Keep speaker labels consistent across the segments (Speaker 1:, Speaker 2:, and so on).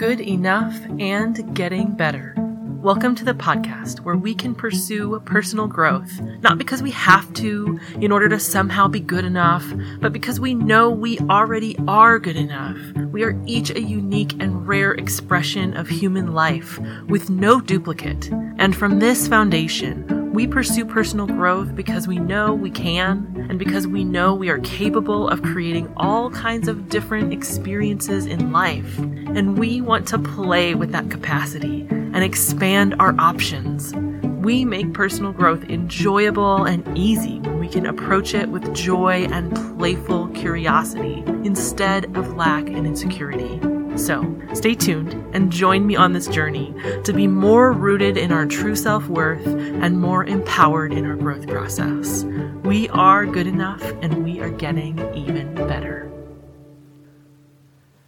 Speaker 1: good enough and getting better. Welcome to the podcast where we can pursue personal growth, not because we have to in order to somehow be good enough, but because we know we already are good enough. We are each a unique and rare expression of human life with no duplicate. And from this foundation, we pursue personal growth because we know we can and because we know we are capable of creating all kinds of different experiences in life. And we want to play with that capacity and expand our options. We make personal growth enjoyable and easy when we can approach it with joy and playful curiosity instead of lack and insecurity. So, stay tuned and join me on this journey to be more rooted in our true self worth and more empowered in our growth process. We are good enough and we are getting even better.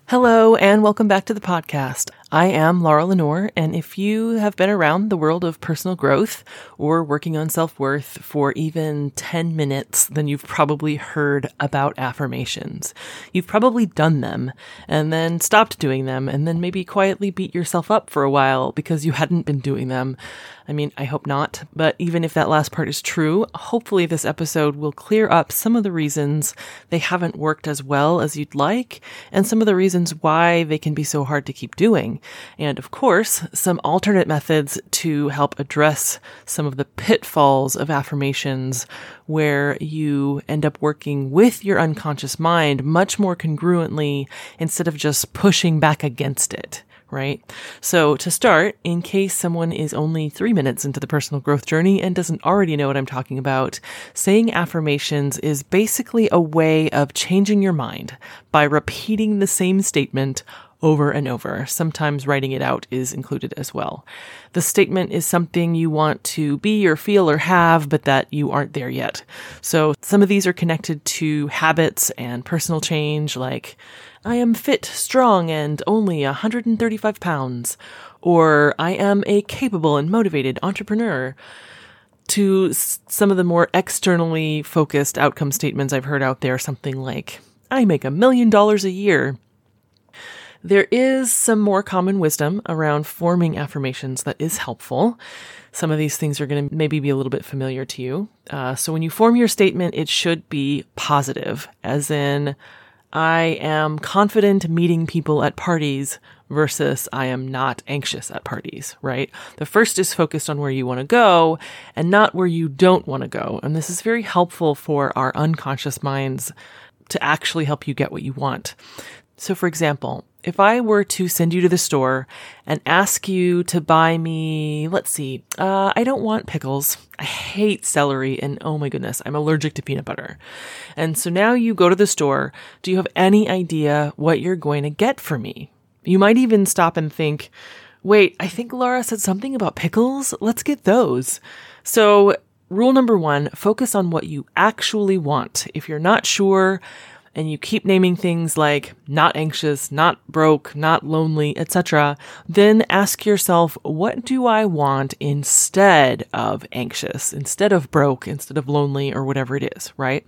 Speaker 1: Hello, and welcome back to the podcast. I am Laura Lenore, and if you have been around the world of personal growth or working on self worth for even 10 minutes, then you've probably heard about affirmations. You've probably done them and then stopped doing them and then maybe quietly beat yourself up for a while because you hadn't been doing them. I mean, I hope not, but even if that last part is true, hopefully this episode will clear up some of the reasons they haven't worked as well as you'd like and some of the reasons why they can be so hard to keep doing and of course, some alternate methods to help address some of the pitfalls of affirmations where you end up working with your unconscious mind much more congruently instead of just pushing back against it right? So to start, in case someone is only three minutes into the personal growth journey and doesn't already know what I'm talking about, saying affirmations is basically a way of changing your mind by repeating the same statement over and over. Sometimes writing it out is included as well. The statement is something you want to be or feel or have, but that you aren't there yet. So some of these are connected to habits and personal change, like, I am fit, strong, and only 135 pounds, or I am a capable and motivated entrepreneur to some of the more externally focused outcome statements I've heard out there, something like, I make a million dollars a year. There is some more common wisdom around forming affirmations that is helpful. Some of these things are going to maybe be a little bit familiar to you. Uh, so when you form your statement, it should be positive, as in, I am confident meeting people at parties versus I am not anxious at parties, right? The first is focused on where you want to go and not where you don't want to go. And this is very helpful for our unconscious minds to actually help you get what you want. So, for example, if I were to send you to the store and ask you to buy me, let's see, uh, I don't want pickles. I hate celery, and oh my goodness, I'm allergic to peanut butter. And so now you go to the store. Do you have any idea what you're going to get for me? You might even stop and think, wait, I think Laura said something about pickles. Let's get those. So, rule number one focus on what you actually want. If you're not sure, and you keep naming things like not anxious, not broke, not lonely, etc., then ask yourself, what do I want instead of anxious, instead of broke, instead of lonely, or whatever it is, right?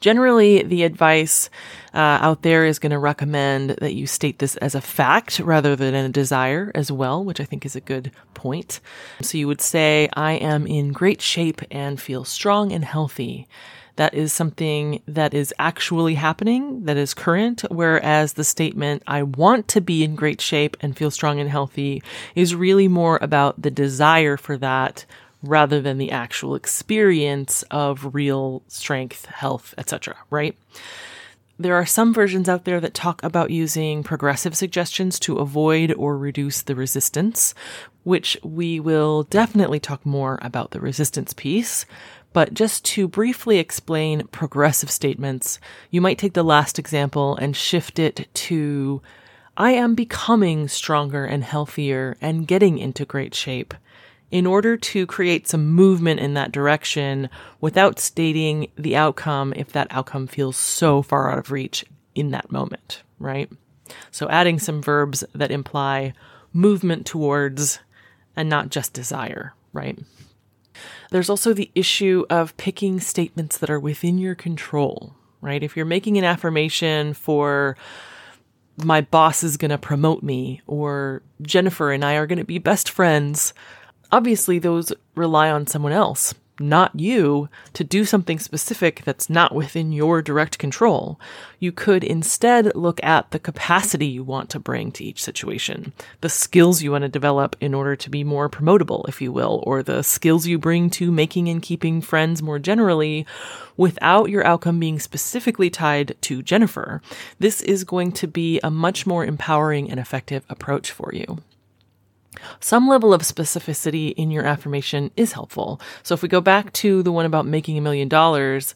Speaker 1: Generally, the advice uh, out there is going to recommend that you state this as a fact rather than a desire as well, which I think is a good point. So you would say, I am in great shape and feel strong and healthy that is something that is actually happening, that is current, whereas the statement, I want to be in great shape and feel strong and healthy, is really more about the desire for that rather than the actual experience of real strength, health, etc., right? There are some versions out there that talk about using progressive suggestions to avoid or reduce the resistance, which we will definitely talk more about the resistance piece. But just to briefly explain progressive statements, you might take the last example and shift it to I am becoming stronger and healthier and getting into great shape in order to create some movement in that direction without stating the outcome if that outcome feels so far out of reach in that moment, right? So adding some verbs that imply movement towards and not just desire, right? There's also the issue of picking statements that are within your control, right? If you're making an affirmation for my boss is going to promote me, or Jennifer and I are going to be best friends. Obviously, those rely on someone else not you, to do something specific that's not within your direct control. You could instead look at the capacity you want to bring to each situation, the skills you want to develop in order to be more promotable, if you will, or the skills you bring to making and keeping friends more generally without your outcome being specifically tied to Jennifer. This is going to be a much more empowering and effective approach for you. Some level of specificity in your affirmation is helpful. So if we go back to the one about making a million dollars,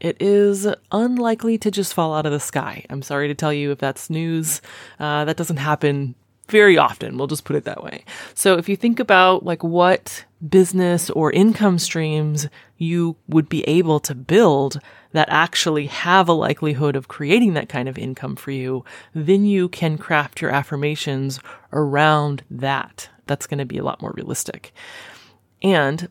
Speaker 1: it is unlikely to just fall out of the sky. I'm sorry to tell you if that's news. Uh, that doesn't happen very often. We'll just put it that way. So if you think about like what business or income streams you would be able to build that actually have a likelihood of creating that kind of income for you, then you can craft your affirmations around that. That's going to be a lot more realistic. And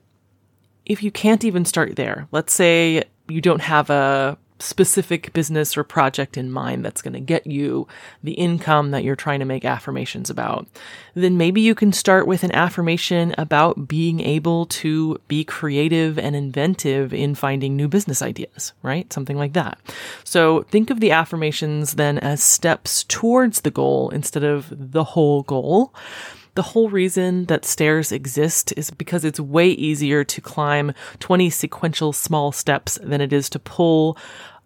Speaker 1: if you can't even start there, let's say you don't have a specific business or project in mind that's going to get you the income that you're trying to make affirmations about, then maybe you can start with an affirmation about being able to be creative and inventive in finding new business ideas, right? Something like that. So think of the affirmations then as steps towards the goal instead of the whole goal. The whole reason that stairs exist is because it's way easier to climb 20 sequential small steps than it is to pull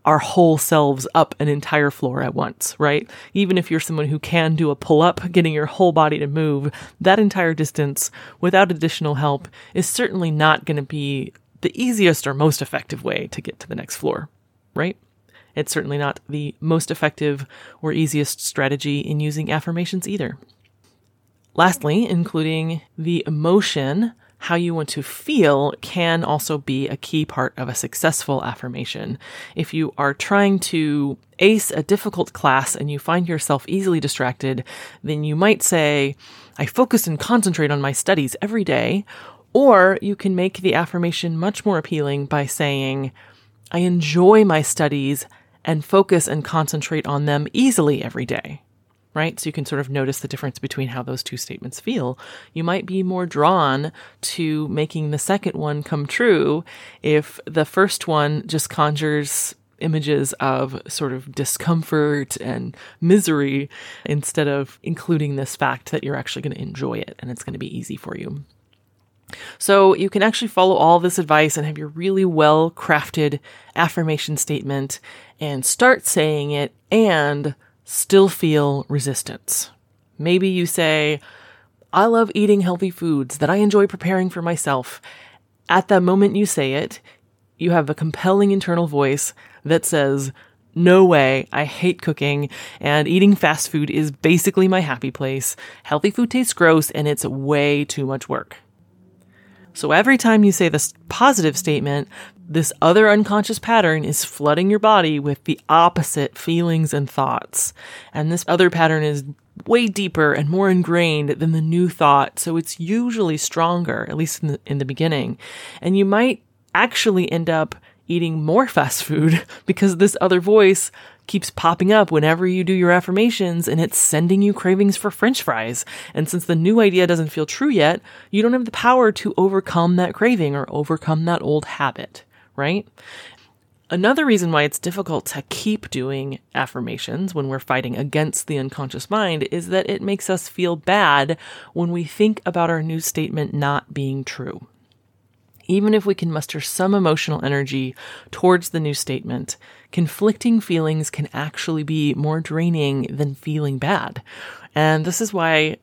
Speaker 1: our whole selves up an entire floor at once, right? Even if you're someone who can do a pull up, getting your whole body to move that entire distance without additional help is certainly not going to be the easiest or most effective way to get to the next floor, right? It's certainly not the most effective or easiest strategy in using affirmations either. Lastly, including the emotion, how you want to feel can also be a key part of a successful affirmation. If you are trying to ace a difficult class and you find yourself easily distracted, then you might say, I focus and concentrate on my studies every day. Or you can make the affirmation much more appealing by saying, I enjoy my studies and focus and concentrate on them easily every day right? So you can sort of notice the difference between how those two statements feel. You might be more drawn to making the second one come true if the first one just conjures images of sort of discomfort and misery instead of including this fact that you're actually going to enjoy it and it's going to be easy for you. So you can actually follow all this advice and have your really well crafted affirmation statement and start saying it and still feel resistance. Maybe you say, I love eating healthy foods that I enjoy preparing for myself. At the moment you say it, you have a compelling internal voice that says, no way. I hate cooking and eating fast food is basically my happy place. Healthy food tastes gross and it's way too much work. So every time you say this positive statement, this other unconscious pattern is flooding your body with the opposite feelings and thoughts. And this other pattern is way deeper and more ingrained than the new thought. So it's usually stronger, at least in the, in the beginning. And you might actually end up eating more fast food because this other voice keeps popping up whenever you do your affirmations and it's sending you cravings for french fries. And since the new idea doesn't feel true yet, you don't have the power to overcome that craving or overcome that old habit, right? Another reason why it's difficult to keep doing affirmations when we're fighting against the unconscious mind is that it makes us feel bad when we think about our new statement not being true even if we can muster some emotional energy towards the new statement, conflicting feelings can actually be more draining than feeling bad. And this is why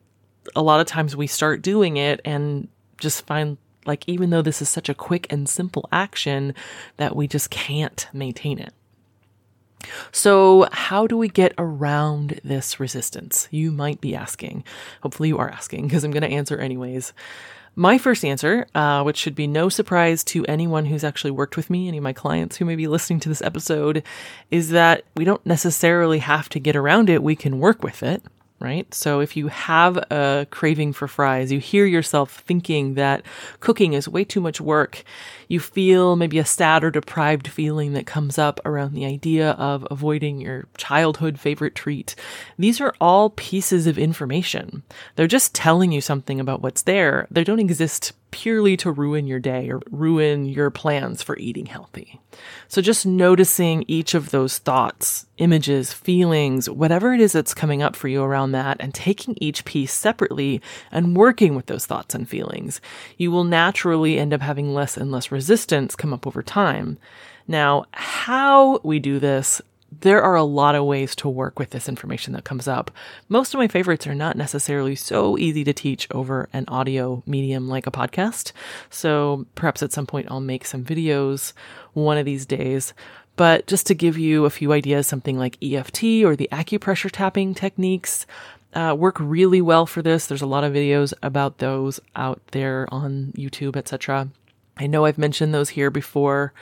Speaker 1: a lot of times we start doing it and just find like, even though this is such a quick and simple action, that we just can't maintain it. So, how do we get around this resistance? You might be asking. Hopefully, you are asking because I'm going to answer anyways. My first answer, uh, which should be no surprise to anyone who's actually worked with me, any of my clients who may be listening to this episode, is that we don't necessarily have to get around it. We can work with it. Right? So if you have a craving for fries, you hear yourself thinking that cooking is way too much work, you feel maybe a sad or deprived feeling that comes up around the idea of avoiding your childhood favorite treat. These are all pieces of information. They're just telling you something about what's there. They don't exist purely to ruin your day or ruin your plans for eating healthy. So just noticing each of those thoughts, images, feelings, whatever it is that's coming up for you around that and taking each piece separately and working with those thoughts and feelings, you will naturally end up having less and less resistance come up over time. Now, how we do this there are a lot of ways to work with this information that comes up. Most of my favorites are not necessarily so easy to teach over an audio medium like a podcast. So perhaps at some point I'll make some videos one of these days. But just to give you a few ideas, something like EFT or the acupressure tapping techniques uh, work really well for this. There's a lot of videos about those out there on YouTube, etc. I know I've mentioned those here before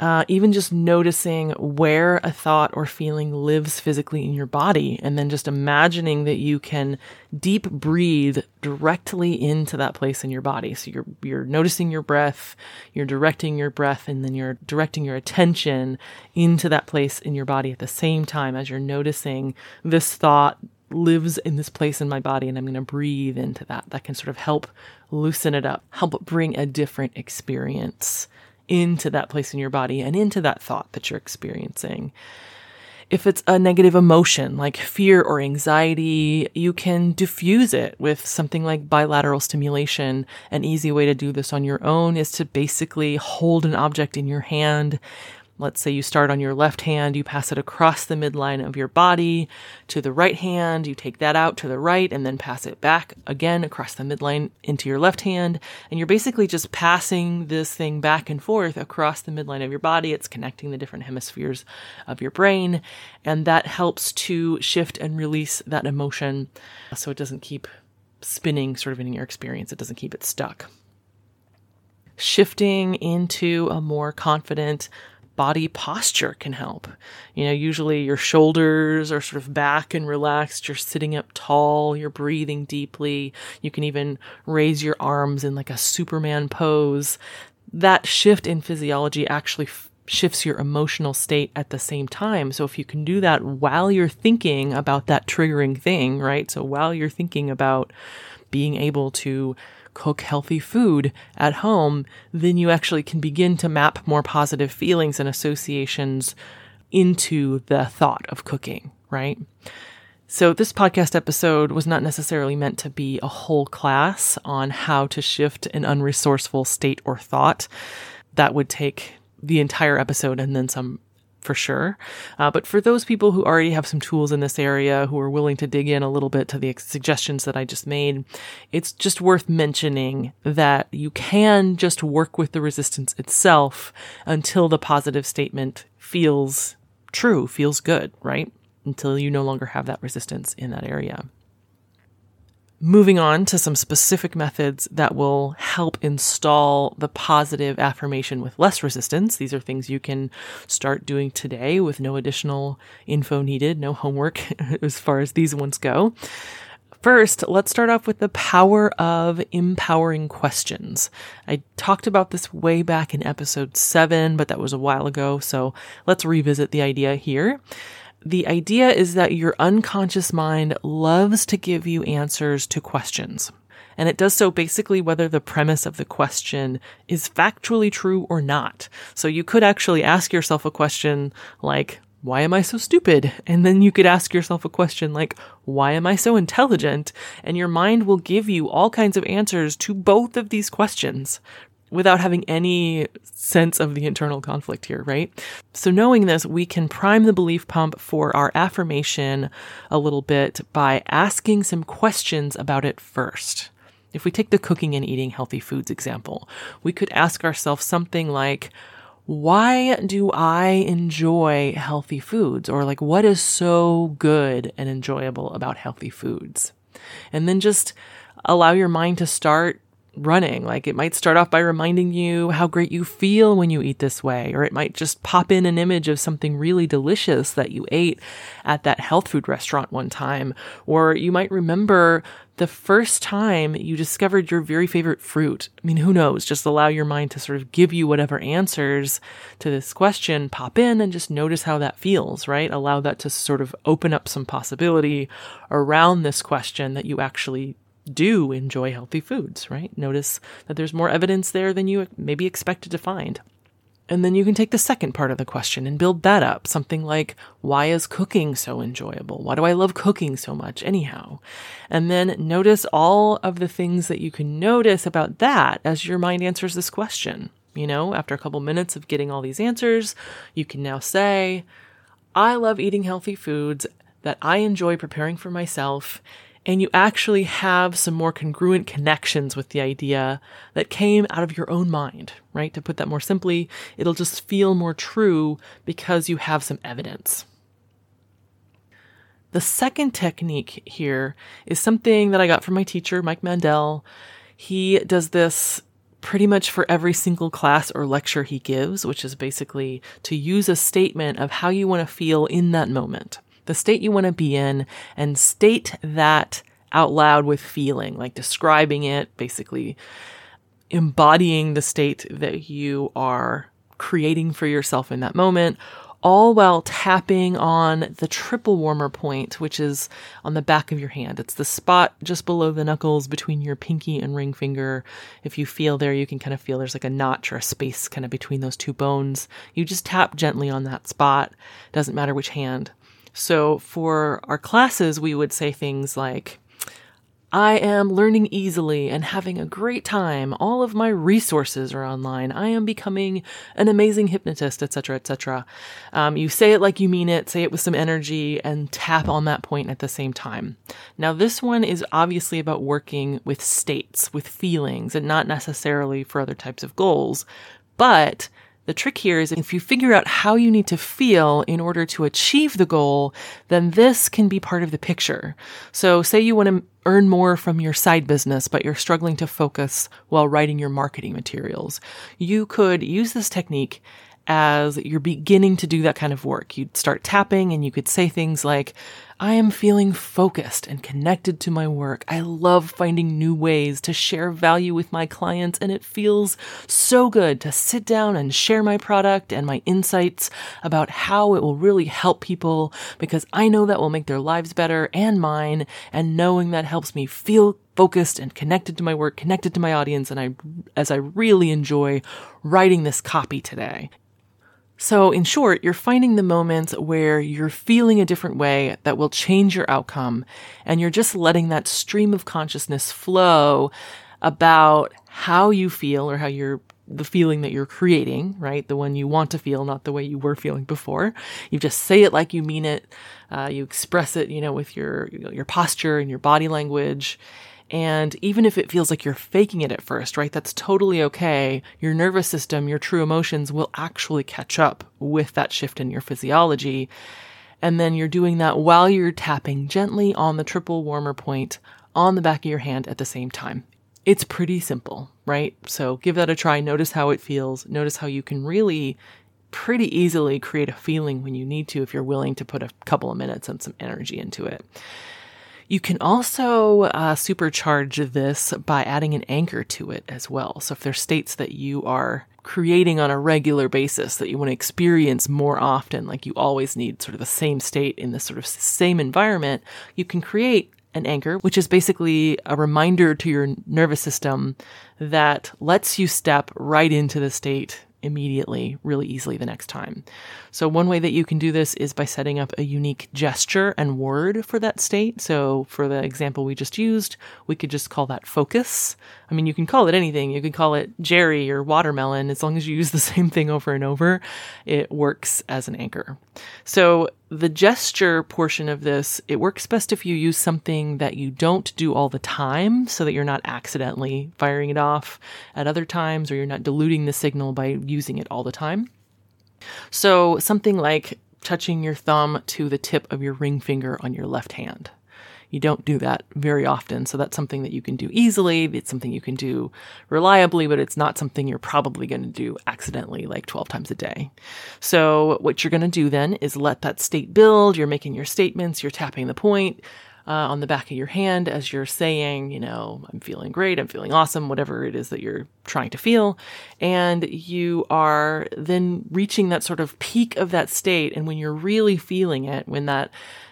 Speaker 1: uh, even just noticing where a thought or feeling lives physically in your body, and then just imagining that you can deep breathe directly into that place in your body. So you're you're noticing your breath, you're directing your breath, and then you're directing your attention into that place in your body at the same time as you're noticing this thought lives in this place in my body and I'm going to breathe into that. That can sort of help loosen it up, help bring a different experience into that place in your body and into that thought that you're experiencing. If it's a negative emotion like fear or anxiety, you can diffuse it with something like bilateral stimulation. An easy way to do this on your own is to basically hold an object in your hand Let's say you start on your left hand, you pass it across the midline of your body to the right hand, you take that out to the right and then pass it back again across the midline into your left hand. And you're basically just passing this thing back and forth across the midline of your body. It's connecting the different hemispheres of your brain. And that helps to shift and release that emotion so it doesn't keep spinning sort of in your experience. It doesn't keep it stuck shifting into a more confident, body posture can help. You know, usually your shoulders are sort of back and relaxed. You're sitting up tall. You're breathing deeply. You can even raise your arms in like a Superman pose. That shift in physiology actually f- shifts your emotional state at the same time. So if you can do that while you're thinking about that triggering thing, right? So while you're thinking about being able to cook healthy food at home, then you actually can begin to map more positive feelings and associations into the thought of cooking, right? So this podcast episode was not necessarily meant to be a whole class on how to shift an unresourceful state or thought. That would take the entire episode and then some for sure. Uh, but for those people who already have some tools in this area, who are willing to dig in a little bit to the suggestions that I just made, it's just worth mentioning that you can just work with the resistance itself until the positive statement feels true, feels good, right? Until you no longer have that resistance in that area moving on to some specific methods that will help install the positive affirmation with less resistance. These are things you can start doing today with no additional info needed, no homework as far as these ones go. First, let's start off with the power of empowering questions. I talked about this way back in episode seven, but that was a while ago, so let's revisit the idea here. The idea is that your unconscious mind loves to give you answers to questions. And it does so basically whether the premise of the question is factually true or not. So you could actually ask yourself a question like, why am I so stupid? And then you could ask yourself a question like, why am I so intelligent? And your mind will give you all kinds of answers to both of these questions, without having any sense of the internal conflict here, right? So knowing this, we can prime the belief pump for our affirmation a little bit by asking some questions about it first. If we take the cooking and eating healthy foods example, we could ask ourselves something like, why do I enjoy healthy foods? Or like, what is so good and enjoyable about healthy foods? And then just allow your mind to start running. Like it might start off by reminding you how great you feel when you eat this way, or it might just pop in an image of something really delicious that you ate at that health food restaurant one time, or you might remember the first time you discovered your very favorite fruit. I mean, who knows? Just allow your mind to sort of give you whatever answers to this question, pop in and just notice how that feels, right? Allow that to sort of open up some possibility around this question that you actually do enjoy healthy foods, right? Notice that there's more evidence there than you maybe expected to find. And then you can take the second part of the question and build that up. Something like, why is cooking so enjoyable? Why do I love cooking so much anyhow? And then notice all of the things that you can notice about that as your mind answers this question. You know, after a couple minutes of getting all these answers, you can now say, I love eating healthy foods that I enjoy preparing for myself and you actually have some more congruent connections with the idea that came out of your own mind, right? To put that more simply, it'll just feel more true because you have some evidence. The second technique here is something that I got from my teacher, Mike Mandel. He does this pretty much for every single class or lecture he gives, which is basically to use a statement of how you want to feel in that moment the state you want to be in and state that out loud with feeling, like describing it, basically embodying the state that you are creating for yourself in that moment, all while tapping on the triple warmer point, which is on the back of your hand. It's the spot just below the knuckles between your pinky and ring finger. If you feel there, you can kind of feel there's like a notch or a space kind of between those two bones. You just tap gently on that spot. Doesn't matter which hand. So for our classes, we would say things like, I am learning easily and having a great time. All of my resources are online. I am becoming an amazing hypnotist, etc., etc. Um, you say it like you mean it, say it with some energy, and tap on that point at the same time. Now, this one is obviously about working with states, with feelings, and not necessarily for other types of goals. But the trick here is if you figure out how you need to feel in order to achieve the goal, then this can be part of the picture. So say you want to earn more from your side business, but you're struggling to focus while writing your marketing materials. You could use this technique as you're beginning to do that kind of work. You'd start tapping and you could say things like, I am feeling focused and connected to my work. I love finding new ways to share value with my clients, and it feels so good to sit down and share my product and my insights about how it will really help people because I know that will make their lives better and mine, and knowing that helps me feel focused and connected to my work, connected to my audience, and I as I really enjoy writing this copy today. So, in short, you're finding the moments where you're feeling a different way that will change your outcome, and you're just letting that stream of consciousness flow about how you feel or how you're the feeling that you're creating, right? The one you want to feel, not the way you were feeling before. You just say it like you mean it. Uh, you express it, you know, with your your posture and your body language, and even if it feels like you're faking it at first, right, that's totally okay. Your nervous system, your true emotions will actually catch up with that shift in your physiology. And then you're doing that while you're tapping gently on the triple warmer point on the back of your hand at the same time. It's pretty simple, right? So give that a try. Notice how it feels. Notice how you can really pretty easily create a feeling when you need to if you're willing to put a couple of minutes and some energy into it. You can also uh, supercharge this by adding an anchor to it as well. So if there's states that you are creating on a regular basis that you want to experience more often, like you always need sort of the same state in this sort of same environment, you can create an anchor, which is basically a reminder to your nervous system that lets you step right into the state immediately, really easily the next time. So, one way that you can do this is by setting up a unique gesture and word for that state. So, for the example we just used, we could just call that focus. I mean, you can call it anything. You can call it Jerry or watermelon. As long as you use the same thing over and over, it works as an anchor. So, the gesture portion of this, it works best if you use something that you don't do all the time so that you're not accidentally firing it off at other times or you're not diluting the signal by using it all the time. So, something like touching your thumb to the tip of your ring finger on your left hand. You don't do that very often. So that's something that you can do easily. It's something you can do reliably, but it's not something you're probably going to do accidentally like 12 times a day. So what you're going to do then is let that state build. You're making your statements, you're tapping the point. Uh, on the back of your hand as you're saying, you know, I'm feeling great, I'm feeling awesome, whatever it is that you're trying to feel. And you are then reaching that sort of peak of that state. And when you're really feeling it, when that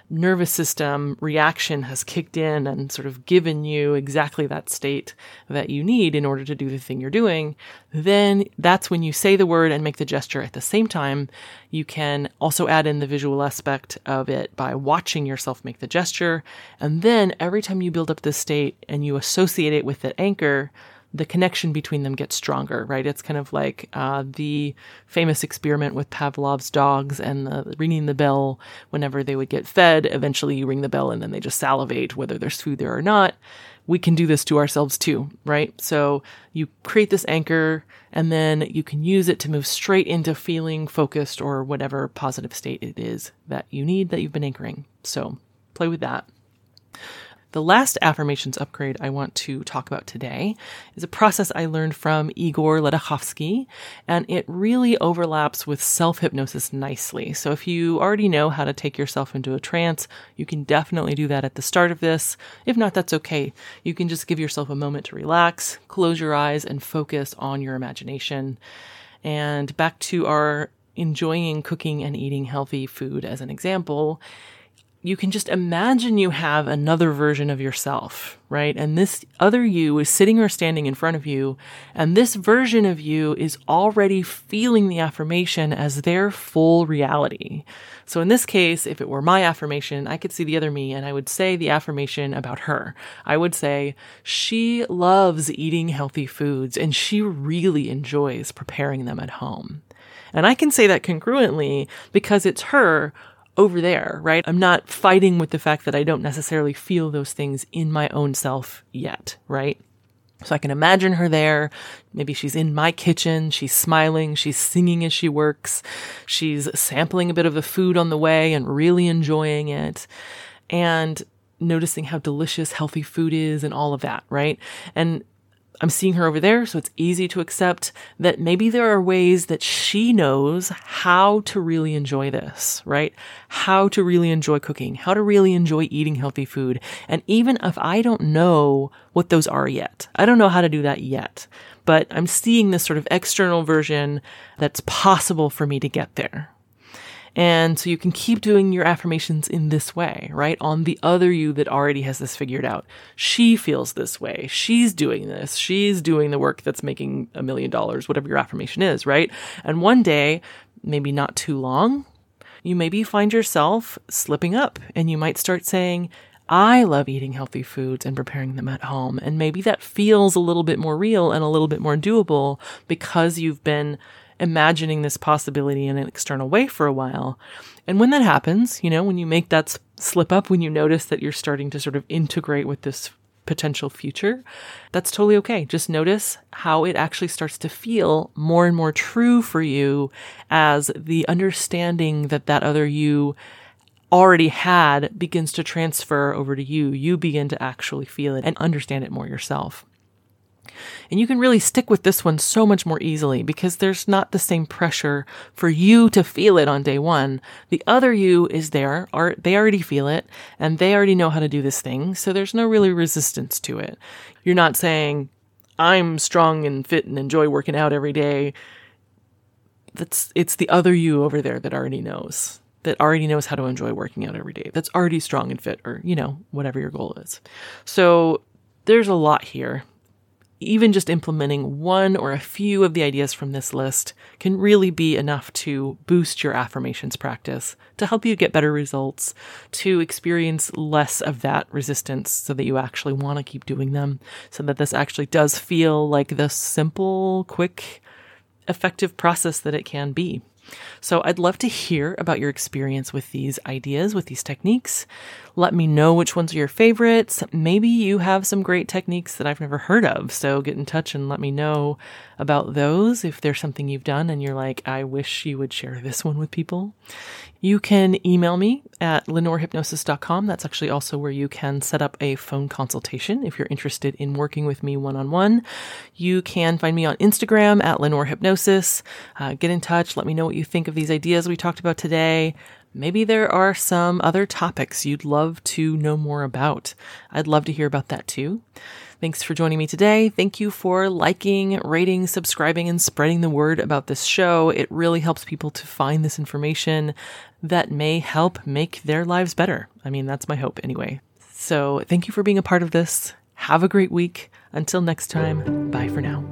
Speaker 1: nervous system reaction has kicked in and sort of given you exactly that state that you need in order to do the thing you're doing, then that's when you say the word and make the gesture at the same time. You can also add in the visual aspect of it by watching yourself make the gesture. And then every time you build up this state and you associate it with the anchor, the connection between them gets stronger, right? It's kind of like uh, the famous experiment with Pavlov's dogs and the ringing the bell whenever they would get fed. Eventually, you ring the bell and then they just salivate, whether there's food there or not. We can do this to ourselves too, right? So you create this anchor and then you can use it to move straight into feeling focused or whatever positive state it is that you need that you've been anchoring. So play with that. The last affirmations upgrade I want to talk about today is a process I learned from Igor Ledochowski, and it really overlaps with self hypnosis nicely. So if you already know how to take yourself into a trance, you can definitely do that at the start of this. If not, that's okay. You can just give yourself a moment to relax, close your eyes, and focus on your imagination. And back to our enjoying cooking and eating healthy food as an example you can just imagine you have another version of yourself, right? And this other you is sitting or standing in front of you. And this version of you is already feeling the affirmation as their full reality. So in this case, if it were my affirmation, I could see the other me and I would say the affirmation about her. I would say, she loves eating healthy foods and she really enjoys preparing them at home. And I can say that congruently because it's her over there, right? I'm not fighting with the fact that I don't necessarily feel those things in my own self yet, right? So I can imagine her there. Maybe she's in my kitchen. She's smiling. She's singing as she works. She's sampling a bit of the food on the way and really enjoying it. And noticing how delicious healthy food is and all of that, right? And I'm seeing her over there, so it's easy to accept that maybe there are ways that she knows how to really enjoy this, right? How to really enjoy cooking, how to really enjoy eating healthy food. And even if I don't know what those are yet, I don't know how to do that yet, but I'm seeing this sort of external version that's possible for me to get there, and so you can keep doing your affirmations in this way, right? On the other you that already has this figured out. She feels this way. She's doing this. She's doing the work that's making a million dollars, whatever your affirmation is, right? And one day, maybe not too long, you maybe find yourself slipping up and you might start saying, I love eating healthy foods and preparing them at home. And maybe that feels a little bit more real and a little bit more doable because you've been imagining this possibility in an external way for a while. And when that happens, you know, when you make that slip up, when you notice that you're starting to sort of integrate with this potential future, that's totally okay. Just notice how it actually starts to feel more and more true for you as the understanding that that other you already had begins to transfer over to you. You begin to actually feel it and understand it more yourself. And you can really stick with this one so much more easily because there's not the same pressure for you to feel it on day one. The other you is there, or they already feel it and they already know how to do this thing. So there's no really resistance to it. You're not saying, I'm strong and fit and enjoy working out every day. That's, it's the other you over there that already knows that already knows how to enjoy working out every day, that's already strong and fit, or, you know, whatever your goal is. So there's a lot here even just implementing one or a few of the ideas from this list can really be enough to boost your affirmations practice, to help you get better results, to experience less of that resistance so that you actually want to keep doing them, so that this actually does feel like the simple, quick, effective process that it can be. So I'd love to hear about your experience with these ideas, with these techniques. Let me know which ones are your favorites. Maybe you have some great techniques that I've never heard of. So get in touch and let me know about those. If there's something you've done and you're like, I wish you would share this one with people. You can email me at lenorehypnosis.com. That's actually also where you can set up a phone consultation if you're interested in working with me one on one. You can find me on Instagram at Lenore Hypnosis. Uh, get in touch. Let me know what you think of these ideas we talked about today. Maybe there are some other topics you'd love to know more about. I'd love to hear about that too. Thanks for joining me today. Thank you for liking, rating, subscribing, and spreading the word about this show. It really helps people to find this information that may help make their lives better. I mean, that's my hope anyway. So thank you for being a part of this. Have a great week. Until next time, bye for now.